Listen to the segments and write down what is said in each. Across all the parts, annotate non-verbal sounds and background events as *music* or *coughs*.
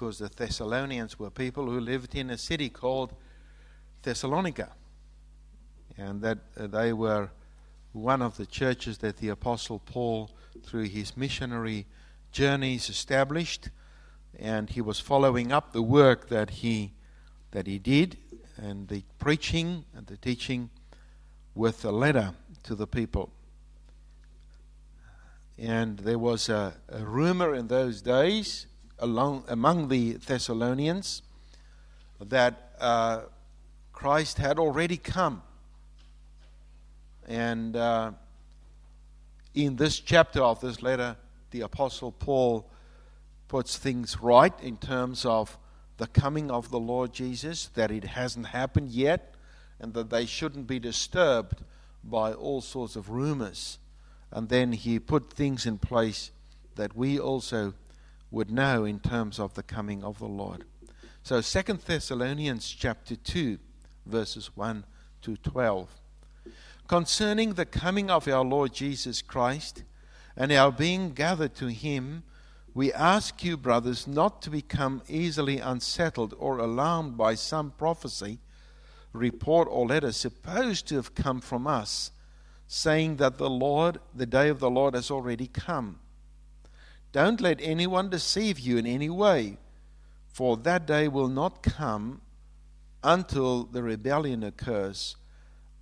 because the Thessalonians were people who lived in a city called Thessalonica. And that uh, they were one of the churches that the Apostle Paul, through his missionary journeys, established. And he was following up the work that he, that he did, and the preaching and the teaching with a letter to the people. And there was a, a rumor in those days along, among the Thessalonians that uh, Christ had already come. And uh, in this chapter of this letter, the Apostle Paul puts things right in terms of the coming of the Lord Jesus, that it hasn't happened yet, and that they shouldn't be disturbed by all sorts of rumors. And then he put things in place that we also would know in terms of the coming of the Lord. So Second Thessalonians chapter 2 verses 1 to 12 concerning the coming of our Lord Jesus Christ and our being gathered to him we ask you brothers not to become easily unsettled or alarmed by some prophecy report or letter supposed to have come from us saying that the Lord, the day of the Lord has already come. Don't let anyone deceive you in any way, for that day will not come until the rebellion occurs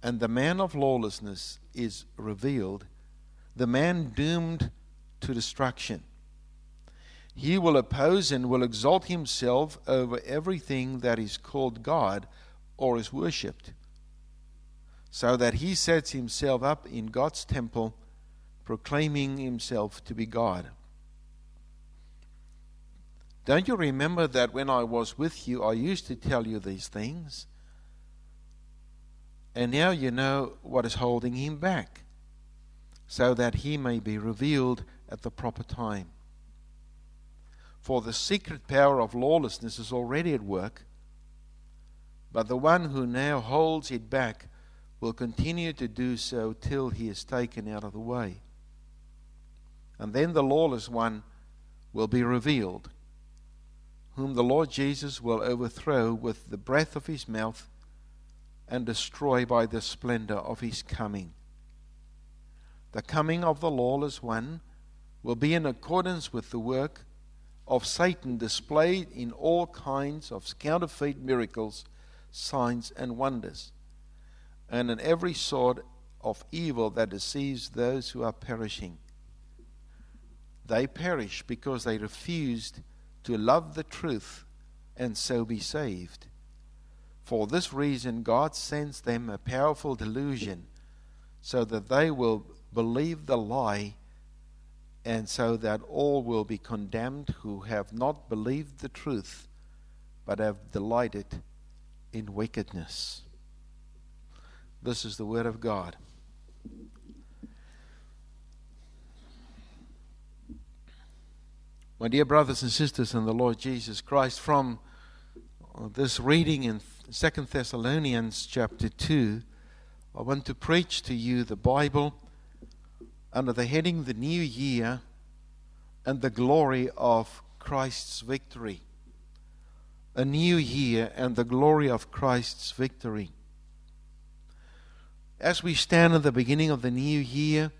and the man of lawlessness is revealed, the man doomed to destruction. He will oppose and will exalt himself over everything that is called God or is worshipped so that he sets himself up in God's temple, proclaiming himself to be God. Don't you remember that when I was with you, I used to tell you these things? And now you know what is holding him back, so that he may be revealed at the proper time. For the secret power of lawlessness is already at work, but the one who now holds it back will continue to do so till he is taken out of the way. And then the lawless one will be revealed, whom the Lord Jesus will overthrow with the breath of his mouth and destroy by the splendor of his coming. The coming of the lawless one will be in accordance with the work of Satan displayed in all kinds of counterfeit miracles, signs, and wonders and in every sort of evil that deceives those who are perishing. They perish because they refused to love the truth and so be saved. For this reason, God sends them a powerful delusion so that they will believe the lie and so that all will be condemned who have not believed the truth but have delighted in wickedness. This is the Word of God. My dear brothers and sisters in the Lord Jesus Christ, from this reading in Second Thessalonians chapter 2, I want to preach to you the Bible under the heading The New Year and the Glory of Christ's Victory. A new year and the glory of Christ's victory. As we stand at the beginning of the new year,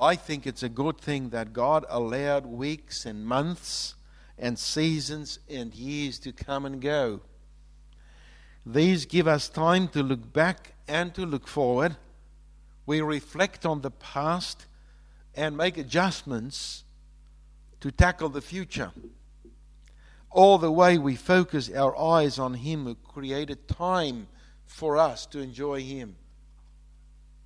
I think it's a good thing that God allowed weeks and months and seasons and years to come and go. These give us time to look back and to look forward. We reflect on the past and make adjustments to tackle the future. All the way we focus our eyes on Him who created time for us to enjoy Him.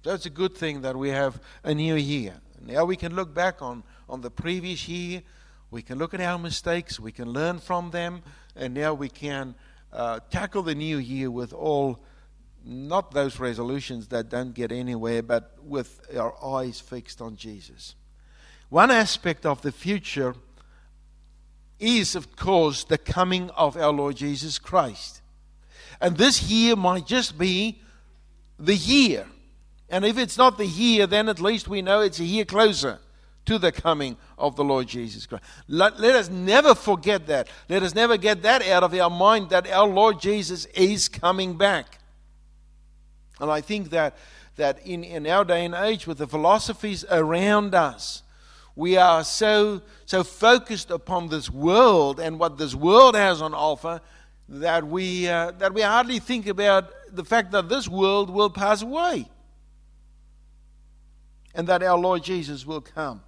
So it's a good thing that we have a new year. Now we can look back on, on the previous year. We can look at our mistakes. We can learn from them. And now we can uh, tackle the new year with all, not those resolutions that don't get anywhere, but with our eyes fixed on Jesus. One aspect of the future is, of course, the coming of our Lord Jesus Christ. And this year might just be the year and if it's not the year, then at least we know it's a year closer to the coming of the Lord Jesus Christ. Let, let, us never forget that. Let us never get that out of our mind that our Lord Jesus is coming back. And I think that, that in, in our day and age, with the philosophies around us, we are so, so focused upon this world and what this world has on offer that we, uh, that we hardly think about the fact that this world will pass away and that our Lord Jesus will come.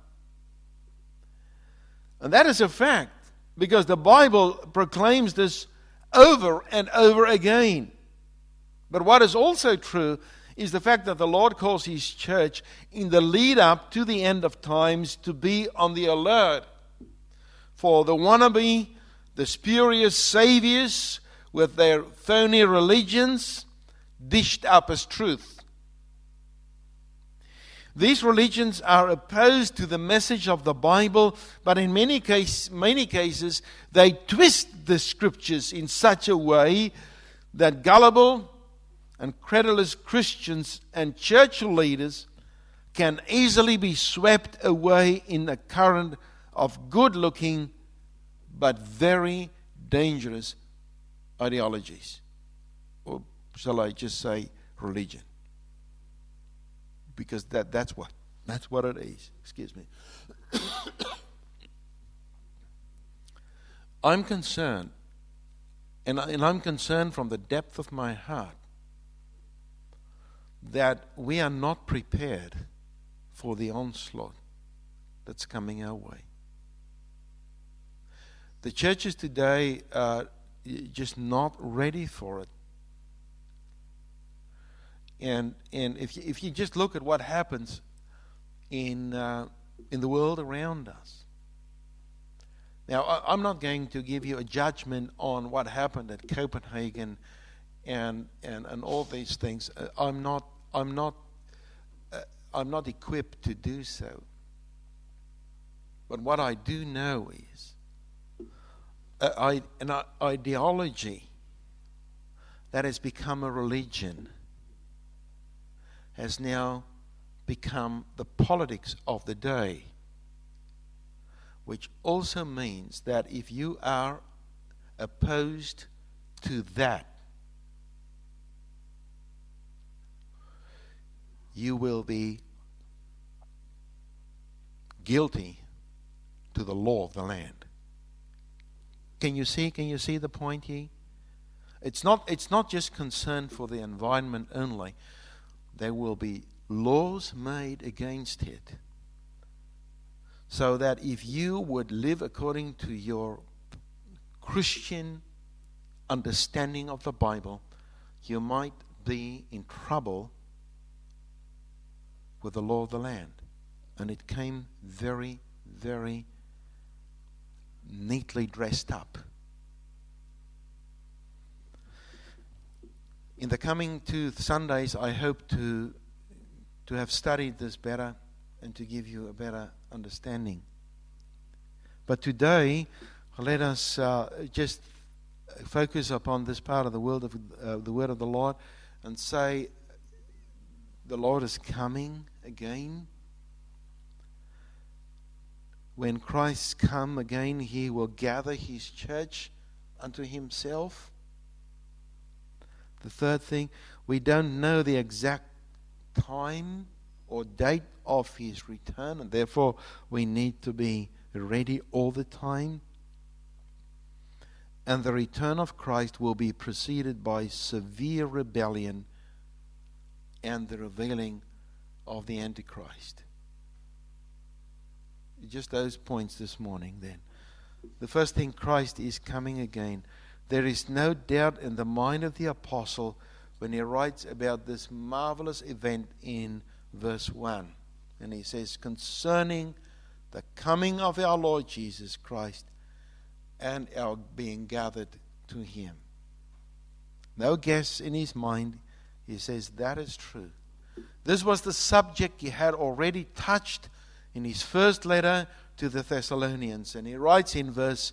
And that is a fact because the Bible proclaims this over and over again. But what is also true is the fact that the Lord calls His church in the lead up to the end of times to be on the alert for the wannabe, the spurious saviors with their phony religions dished up as truth. These religions are opposed to the message of the Bible, but in many, case, many cases, they twist the scriptures in such a way that gullible and credulous Christians and church leaders can easily be swept away in the current of good looking but very dangerous ideologies. Or shall I just say religion? Because that, that's what that's what it is. Excuse me. *coughs* I'm concerned, and, I, and I'm concerned from the depth of my heart that we are not prepared for the onslaught that's coming our way. The churches today are just not ready for it. And, and if, you, if you just look at what happens in, uh, in the world around us. Now, I, I'm not going to give you a judgment on what happened at Copenhagen and, and, and all these things. Uh, I'm not, I'm, not, uh, I'm not equipped to do so. But what I do know is uh, I, an ideology that has become a religion has now become the politics of the day, which also means that if you are opposed to that, you will be guilty to the law of the land. Can you see? Can you see the point here? It's not, it's not just concern for the environment only there will be laws made against it. So that if you would live according to your Christian understanding of the Bible, you might be in trouble with the law of the land. And it came very, very neatly dressed up. In the coming two Sundays, I hope to, to have studied this better and to give you a better understanding. But today, let us uh, just focus upon this part of the world of uh, the word of the Lord and say, the Lord is coming again. When Christ come again, he will gather his church unto himself. The third thing, we don't know the exact time or date of his return, and therefore we need to be ready all the time. And the return of Christ will be preceded by severe rebellion and the revealing of the Antichrist. Just those points this morning, then. The first thing, Christ is coming again. There is no doubt in the mind of the apostle when he writes about this marvelous event in verse 1. And he says, Concerning the coming of our Lord Jesus Christ and our being gathered to him. No guess in his mind. He says, That is true. This was the subject he had already touched in his first letter to the Thessalonians. And he writes in verse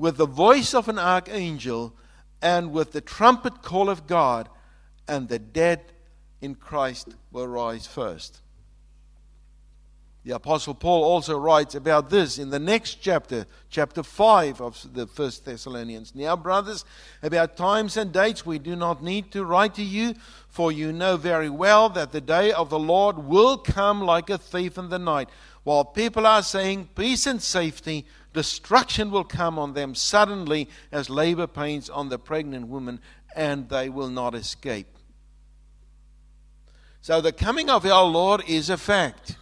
with the voice of an archangel, and with the trumpet call of God, and the dead in Christ will rise first. The Apostle Paul also writes about this in the next chapter, chapter 5 of the First Thessalonians. Now, brothers, about times and dates we do not need to write to you, for you know very well that the day of the Lord will come like a thief in the night. While people are saying peace and safety, destruction will come on them suddenly as labor pains on the pregnant woman, and they will not escape. So, the coming of our Lord is a fact.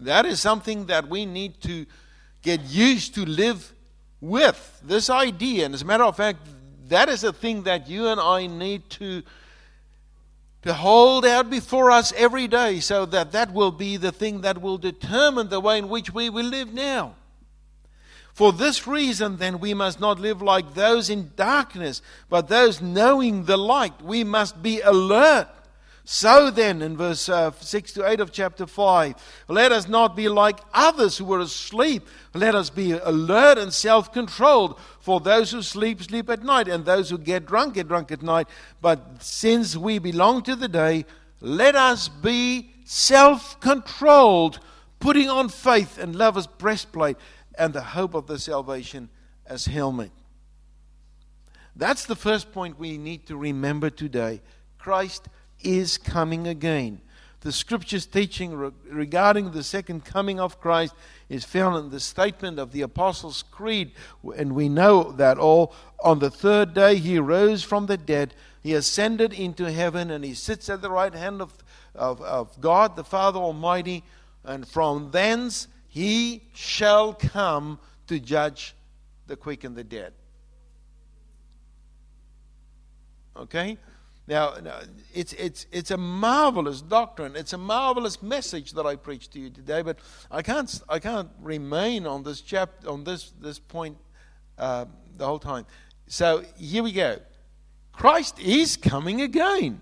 That is something that we need to get used to live with. This idea, and as a matter of fact, that is a thing that you and I need to, to hold out before us every day so that that will be the thing that will determine the way in which we will live now. For this reason, then, we must not live like those in darkness, but those knowing the light. We must be alert so then, in verse uh, 6 to 8 of chapter 5, let us not be like others who were asleep. Let us be alert and self controlled. For those who sleep, sleep at night, and those who get drunk, get drunk at night. But since we belong to the day, let us be self controlled, putting on faith and love as breastplate, and the hope of the salvation as helmet. That's the first point we need to remember today. Christ is coming again. The scripture's teaching regarding the second coming of Christ is found in the statement of the Apostles' Creed, and we know that all. On the third day, he rose from the dead, he ascended into heaven, and he sits at the right hand of, of, of God, the Father Almighty, and from thence he shall come to judge the quick and the dead. Okay? Now, it's, it's, it's a marvelous doctrine. It's a marvelous message that I preach to you today, but I can't, I can't remain on this, chapter, on this, this point uh, the whole time. So here we go. Christ is coming again.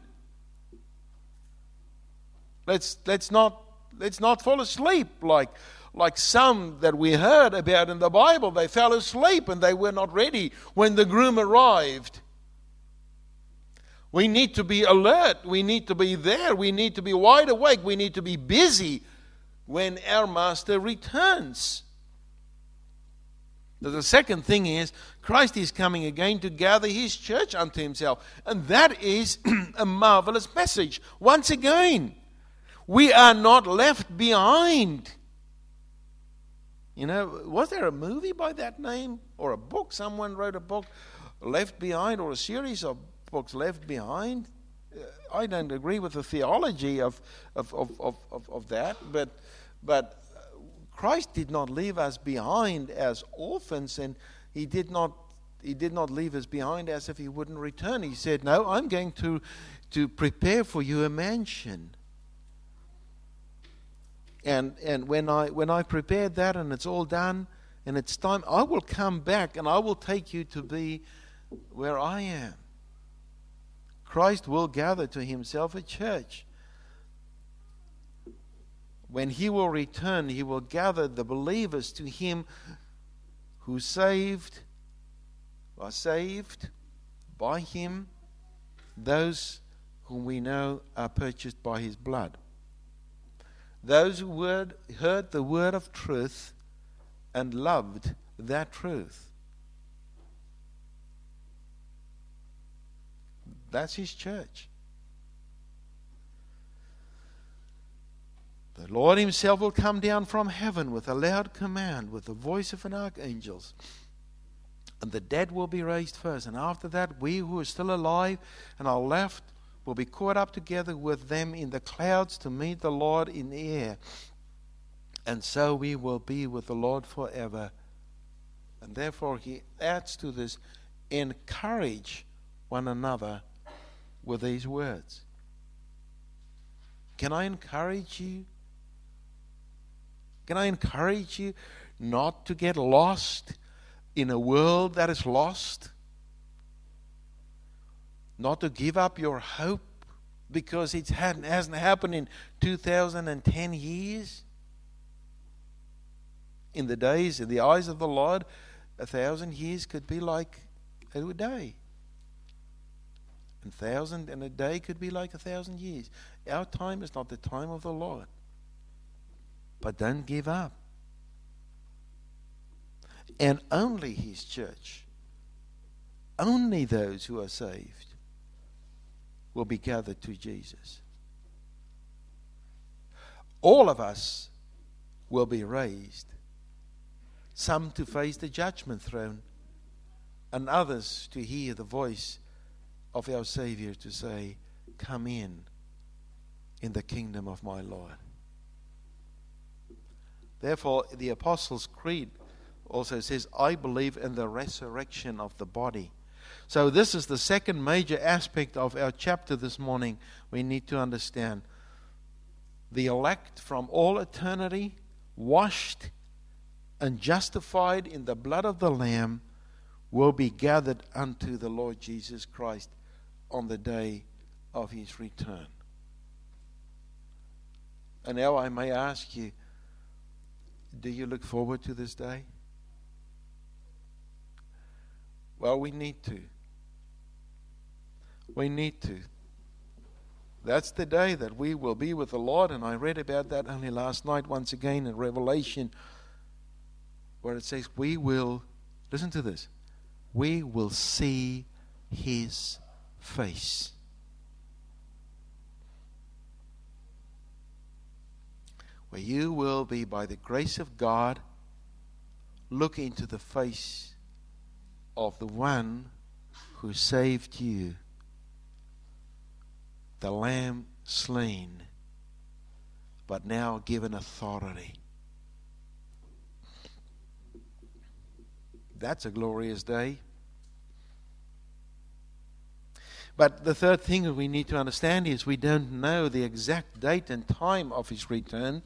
Let's, let's, not, let's not fall asleep like, like some that we heard about in the Bible. They fell asleep and they were not ready when the groom arrived. We need to be alert. We need to be there. We need to be wide awake. We need to be busy when our Master returns. The second thing is, Christ is coming again to gather his church unto himself. And that is *clears throat* a marvelous message. Once again, we are not left behind. You know, was there a movie by that name or a book? Someone wrote a book, Left Behind, or a series of books left behind. Uh, I don't agree with the theology of, of, of, of, of, of that, but, but Christ did not leave us behind as orphans, and He did not he did not leave us behind as if he wouldn't return. He said, No, I'm going to, to prepare for you a mansion. And, and when, I, when I prepared that and it's all done and it's time, I will come back and I will take you to be where I am. Christ will gather to himself a church. When he will return, he will gather the believers to him who saved, are saved by him, those whom we know are purchased by his blood. Those who word, heard the word of truth and loved that truth. That's his church. The Lord himself will come down from heaven with a loud command, with the voice of an archangel. And the dead will be raised first. And after that, we who are still alive and are left will be caught up together with them in the clouds to meet the Lord in the air. And so we will be with the Lord forever. And therefore, he adds to this encourage one another with these words. Can I encourage you Can I encourage you not to get lost in a world that is lost? Not to give up your hope because it hasn't happened in 2010 years? In the days, in the eyes of the Lord, a thousand years could be like a day. and A thousand and a day could be like a thousand years. Our time is not the time of the Lord. But don't give up. And only His church, only those who are saved, will be gathered to Jesus. All of us will be raised, some to face the judgment throne, and others to hear the voice of our Savior to say, Come in in the kingdom of my Lord. Therefore, the Apostles' Creed also says, I believe in the resurrection of the body. So, this is the second major aspect of our chapter this morning we need to understand. The elect from all eternity, washed and justified in the blood of the Lamb, will be gathered unto the Lord Jesus Christ on the day of his return. And now I may ask you do you look forward to this day? Well, we need to. We need to. That's the day that we will be with the Lord, and I read about that only last night once again in Revelation, where it says, We will, listen to this, we will see His face. Where you will be, by the grace of God, look into the face of the one who saved you, the Lamb slain, but now given authority. That's a glorious day. But the third thing that we need to understand is we don't know the exact date and time of his return.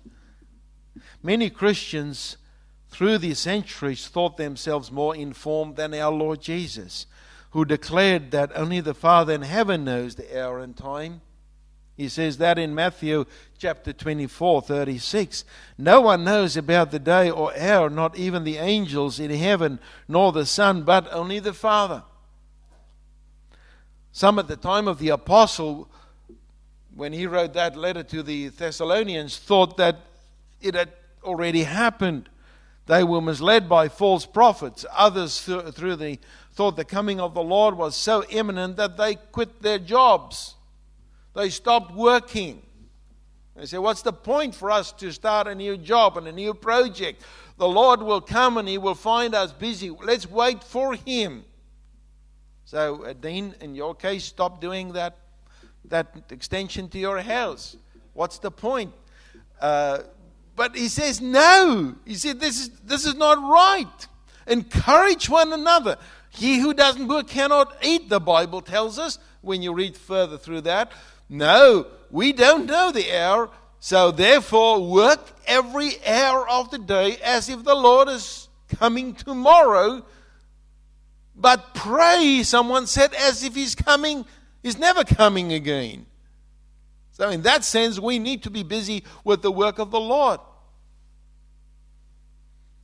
Many Christians through the centuries thought themselves more informed than our Lord Jesus, who declared that only the Father in heaven knows the hour and time. He says that in Matthew chapter 24, 36. No one knows about the day or hour, not even the angels in heaven, nor the Son, but only the Father. Some at the time of the apostle, when he wrote that letter to the Thessalonians, thought that it had already happened. They were misled by false prophets. Others through the thought the coming of the Lord was so imminent that they quit their jobs. They stopped working. They said, What's the point for us to start a new job and a new project? The Lord will come and He will find us busy. Let's wait for Him. So, uh, Dean, in your case, stop doing that, that extension to your house. What's the point? Uh, but he says, no. He said, this is, this is not right. Encourage one another. He who doesn't work cannot eat, the Bible tells us when you read further through that. No, we don't know the hour. So therefore, work every hour of the day as if the Lord is coming tomorrow but pray, someone said, as if he's coming, he's never coming again. So, in that sense, we need to be busy with the work of the Lord.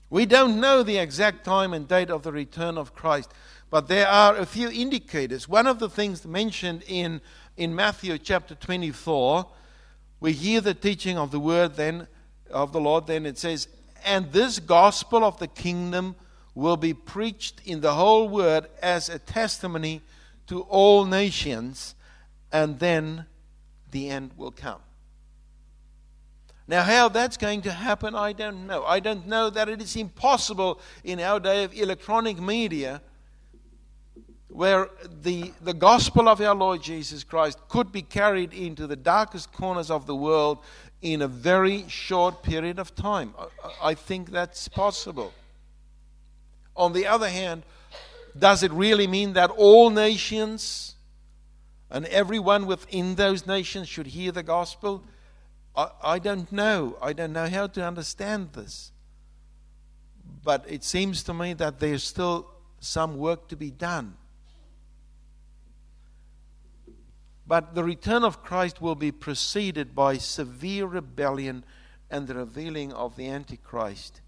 We don't know the exact time and date of the return of Christ, but there are a few indicators. One of the things mentioned in, in Matthew chapter 24, we hear the teaching of the word then of the Lord, then it says, And this gospel of the kingdom will be preached in the whole world as a testimony to all nations, and then the end will come. Now, how that's going to happen, I don't know. I don't know that it is impossible in our day of electronic media where the, the gospel of our Lord Jesus Christ could be carried into the darkest corners of the world in a very short period of time. I, I think that's possible. On the other hand, does it really mean that all nations and everyone within those nations should hear the gospel? I, I don't know. I don't know how to understand this. But it seems to me that there's still some work to be done. But the return of Christ will be preceded by severe rebellion and the revealing of the Antichrist.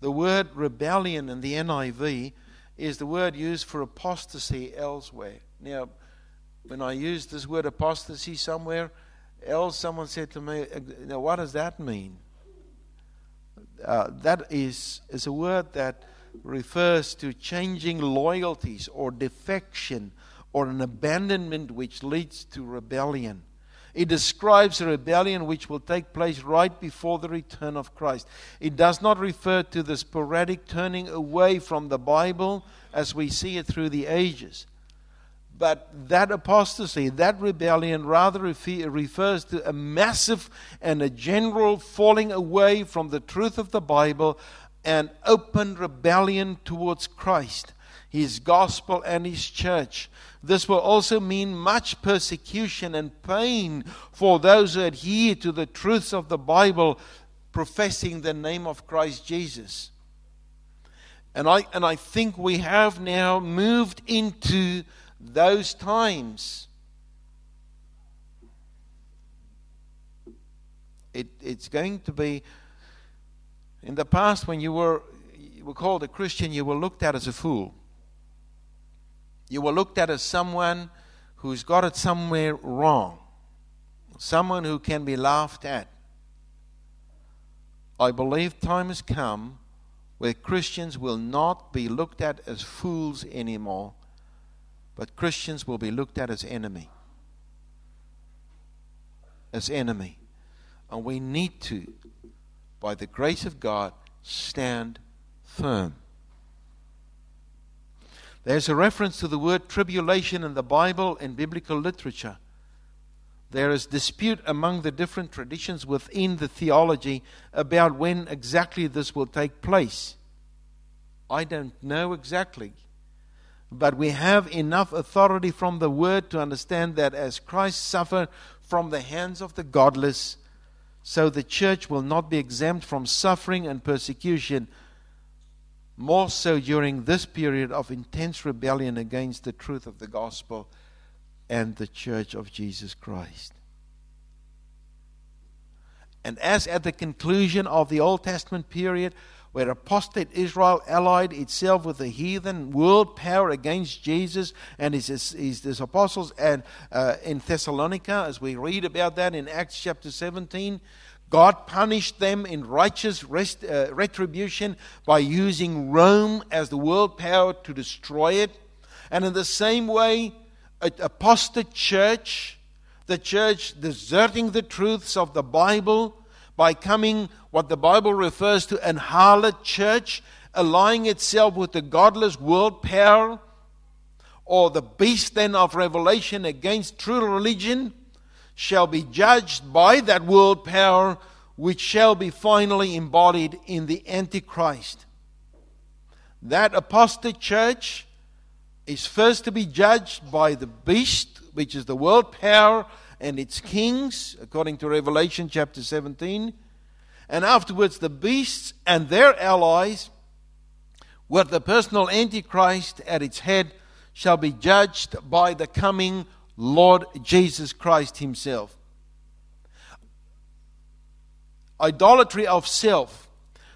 The word rebellion in the NIV is the word used for apostasy elsewhere. Now, when I used this word apostasy somewhere else, someone said to me, Now, what does that mean? Uh, that is, is a word that refers to changing loyalties or defection or an abandonment which leads to rebellion. It describes a rebellion which will take place right before the return of Christ. It does not refer to the sporadic turning away from the Bible as we see it through the ages. But that apostasy, that rebellion, rather refers to a massive and a general falling away from the truth of the Bible and open rebellion towards Christ, His gospel, and His church. This will also mean much persecution and pain for those who adhere to the truths of the Bible, professing the name of Christ Jesus. And I, and I think we have now moved into those times. It, it's going to be. In the past, when you were, you were called a Christian, you were looked at as a fool. You were looked at as someone who's got it somewhere wrong, someone who can be laughed at. I believe time has come where Christians will not be looked at as fools anymore, but Christians will be looked at as enemy. As enemy. And we need to, by the grace of God, stand firm. There's a reference to the word tribulation in the Bible and biblical literature. There is dispute among the different traditions within the theology about when exactly this will take place. I don't know exactly. But we have enough authority from the word to understand that as Christ suffered from the hands of the godless, so the church will not be exempt from suffering and persecution, more so during this period of intense rebellion against the truth of the gospel and the church of Jesus Christ. And as at the conclusion of the Old Testament period, where apostate Israel allied itself with the heathen world power against Jesus and his, his, his apostles, and uh, in Thessalonica, as we read about that in Acts chapter 17, God punished them in righteous rest, uh, retribution by using Rome as the world power to destroy it. And in the same way, an apostate church, the church deserting the truths of the Bible by coming what the Bible refers to an harlot church, allying itself with the godless world power, or the beast then of Revelation against true religion, shall be judged by that world power, which shall be finally embodied in the Antichrist. That apostate church is first to be judged by the beast, which is the world power and its kings, according to Revelation chapter 17. And afterwards, the beasts and their allies, with the personal Antichrist at its head, shall be judged by the coming Lord Jesus Christ Himself. Idolatry of self,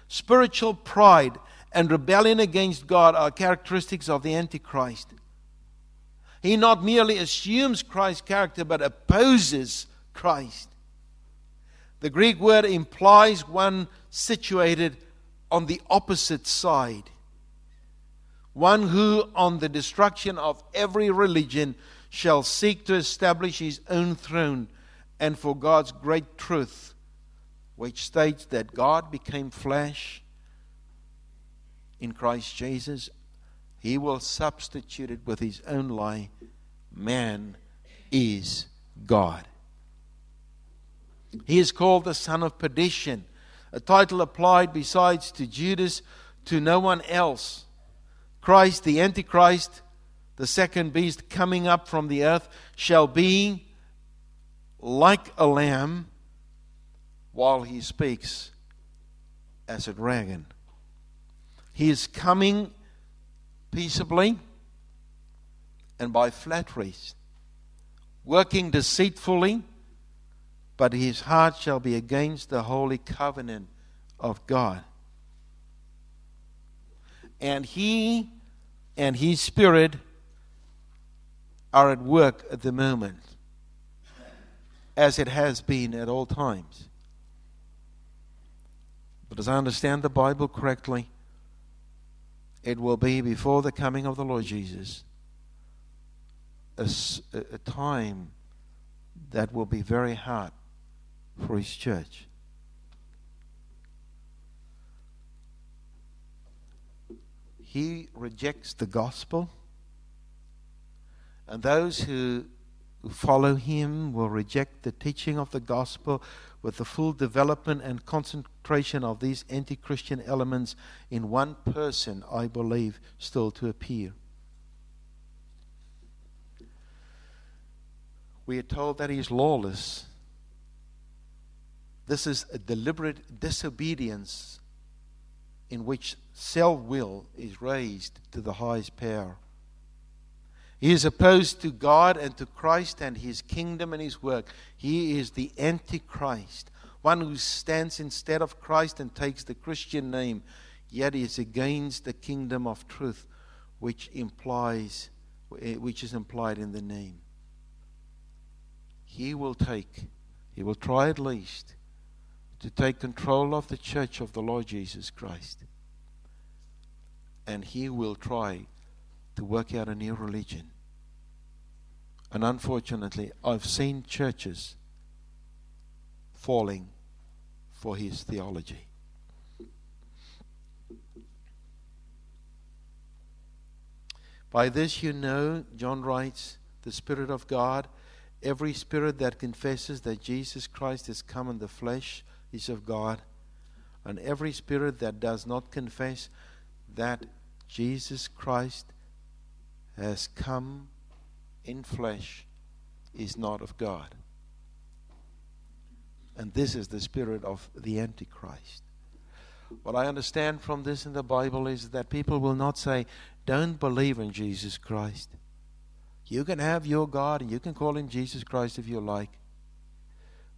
spiritual pride, and rebellion against God are characteristics of the Antichrist. He not merely assumes Christ's character, but opposes Christ. The Greek word implies one situated on the opposite side. One who, on the destruction of every religion, shall seek to establish his own throne and for God's great truth, which states that God became flesh in Christ Jesus he will substitute it with his own lie. Man is God. He is called the son of perdition, a title applied besides to Judas to no one else. Christ, the Antichrist, the second beast coming up from the earth, shall be like a lamb while he speaks as a dragon. He is coming peaceably and by flatteries, working deceitfully, but his heart shall be against the holy covenant of God. And he and his spirit are at work at the moment, as it has been at all times. But as I understand the Bible correctly, it will be before the coming of the Lord Jesus a, a time that will be very hard for His church. He rejects the gospel, and those who follow him will reject the teaching of the gospel with the full development and concentration of these anti Christian elements in one person, I believe, still to appear. We are told that he is lawless. This is a deliberate disobedience in which self will is raised to the highest power. He is opposed to God and to Christ and his kingdom and his work. He is the Antichrist, one who stands instead of Christ and takes the Christian name, yet is against the kingdom of truth, which implies eh, which is implied in the name. He will take, he will try at least to take control of the church of the Lord Jesus Christ. And he will try to work out a new religion. And unfortunately, I've seen churches falling for his theology. By this you know, John writes, the Spirit of God, every spirit that confesses that Jesus Christ has come in the flesh is of God, and every spirit that does not confess that Jesus Christ has come in flesh is not of God. And this is the spirit of the Antichrist. What I understand from this in the Bible is that people will not say, Don't believe in Jesus Christ. You can have your God and you can call him Jesus Christ if you like.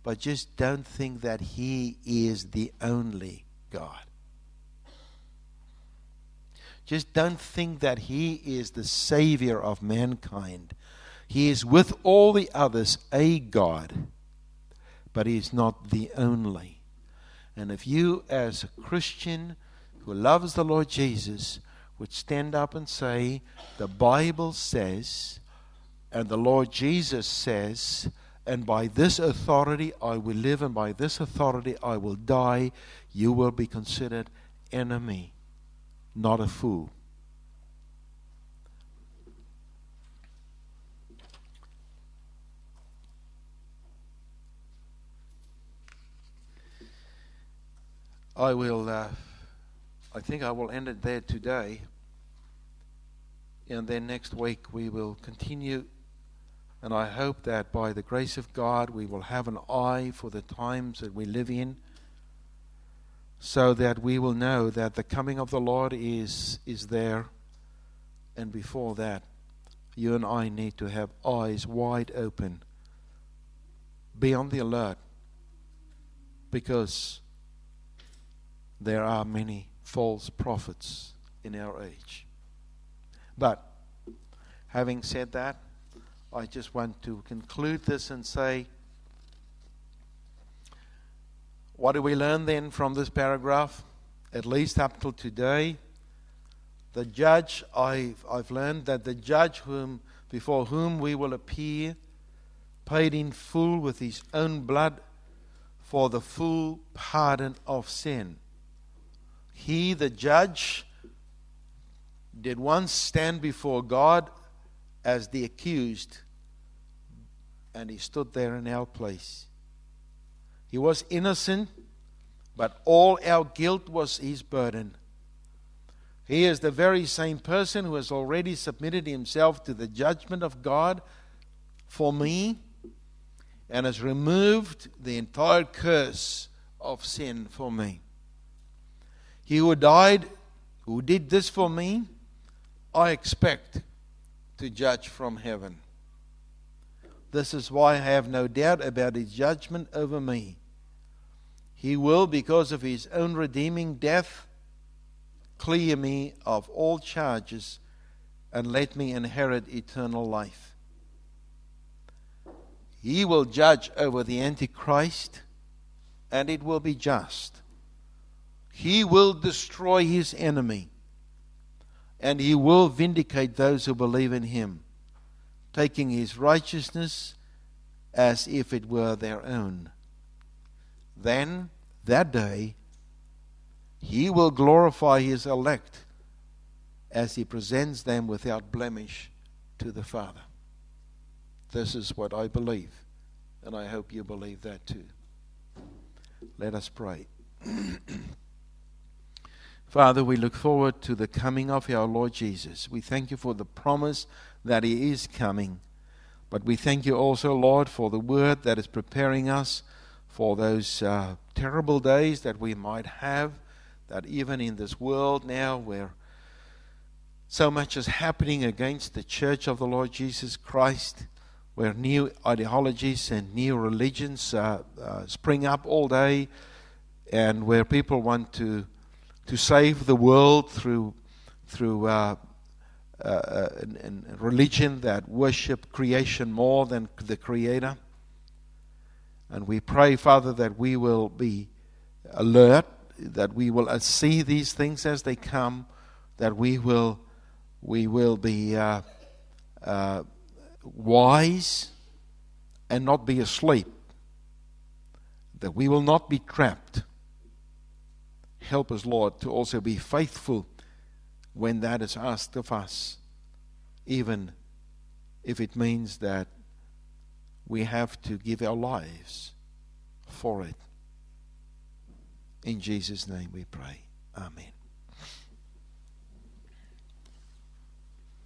But just don't think that he is the only God. Just don't think that He is the Savior of mankind. He is with all the others a God, but He is not the only. And if you, as a Christian who loves the Lord Jesus, would stand up and say, The Bible says, and the Lord Jesus says, and by this authority I will live, and by this authority I will die, you will be considered enemy not a fool. I will, uh, I think I will end it there today. And then next week we will continue. And I hope that by the grace of God we will have an eye for the times that we live in so that we will know that the coming of the Lord is, is there. And before that, you and I need to have eyes wide open. Be on the alert because there are many false prophets in our age. But having said that, I just want to conclude this and say, what do we learn then from this paragraph? At least up till today, the judge, I've, I've learned that the judge whom, before whom we will appear paid in full with his own blood for the full pardon of sin. He, the judge, did once stand before God as the accused, and he stood there in our place. He was innocent, but all our guilt was his burden. He is the very same person who has already submitted himself to the judgment of God for me and has removed the entire curse of sin for me. He who died, who did this for me, I expect to judge from heaven. This is why I have no doubt about his judgment over me. He will, because of his own redeeming death, clear me of all charges and let me inherit eternal life. He will judge over the Antichrist, and it will be just. He will destroy his enemy, and he will vindicate those who believe in him, taking his righteousness as if it were their own. Then, that day, he will glorify his elect as he presents them without blemish to the Father. This is what I believe, and I hope you believe that too. Let us pray. *clears throat* Father, we look forward to the coming of our Lord Jesus. We thank you for the promise that He is coming. But we thank you also, Lord, for the word that is preparing us for those uh, terrible days that we might have. That even in this world now, where so much is happening against the church of the Lord Jesus Christ, where new ideologies and new religions uh, uh, spring up all day, and where people want to to save the world through through uh, uh, uh religion that worship creation more than the Creator. And we pray, Father, that we will be alert, that we will uh, see these things as they come, that we will we will be uh, uh, wise and not be asleep, that we will not be trapped. Help us, Lord, to also be faithful when that is asked of us, even if it means that we have to give our lives for it. In Jesus' name we pray. Amen.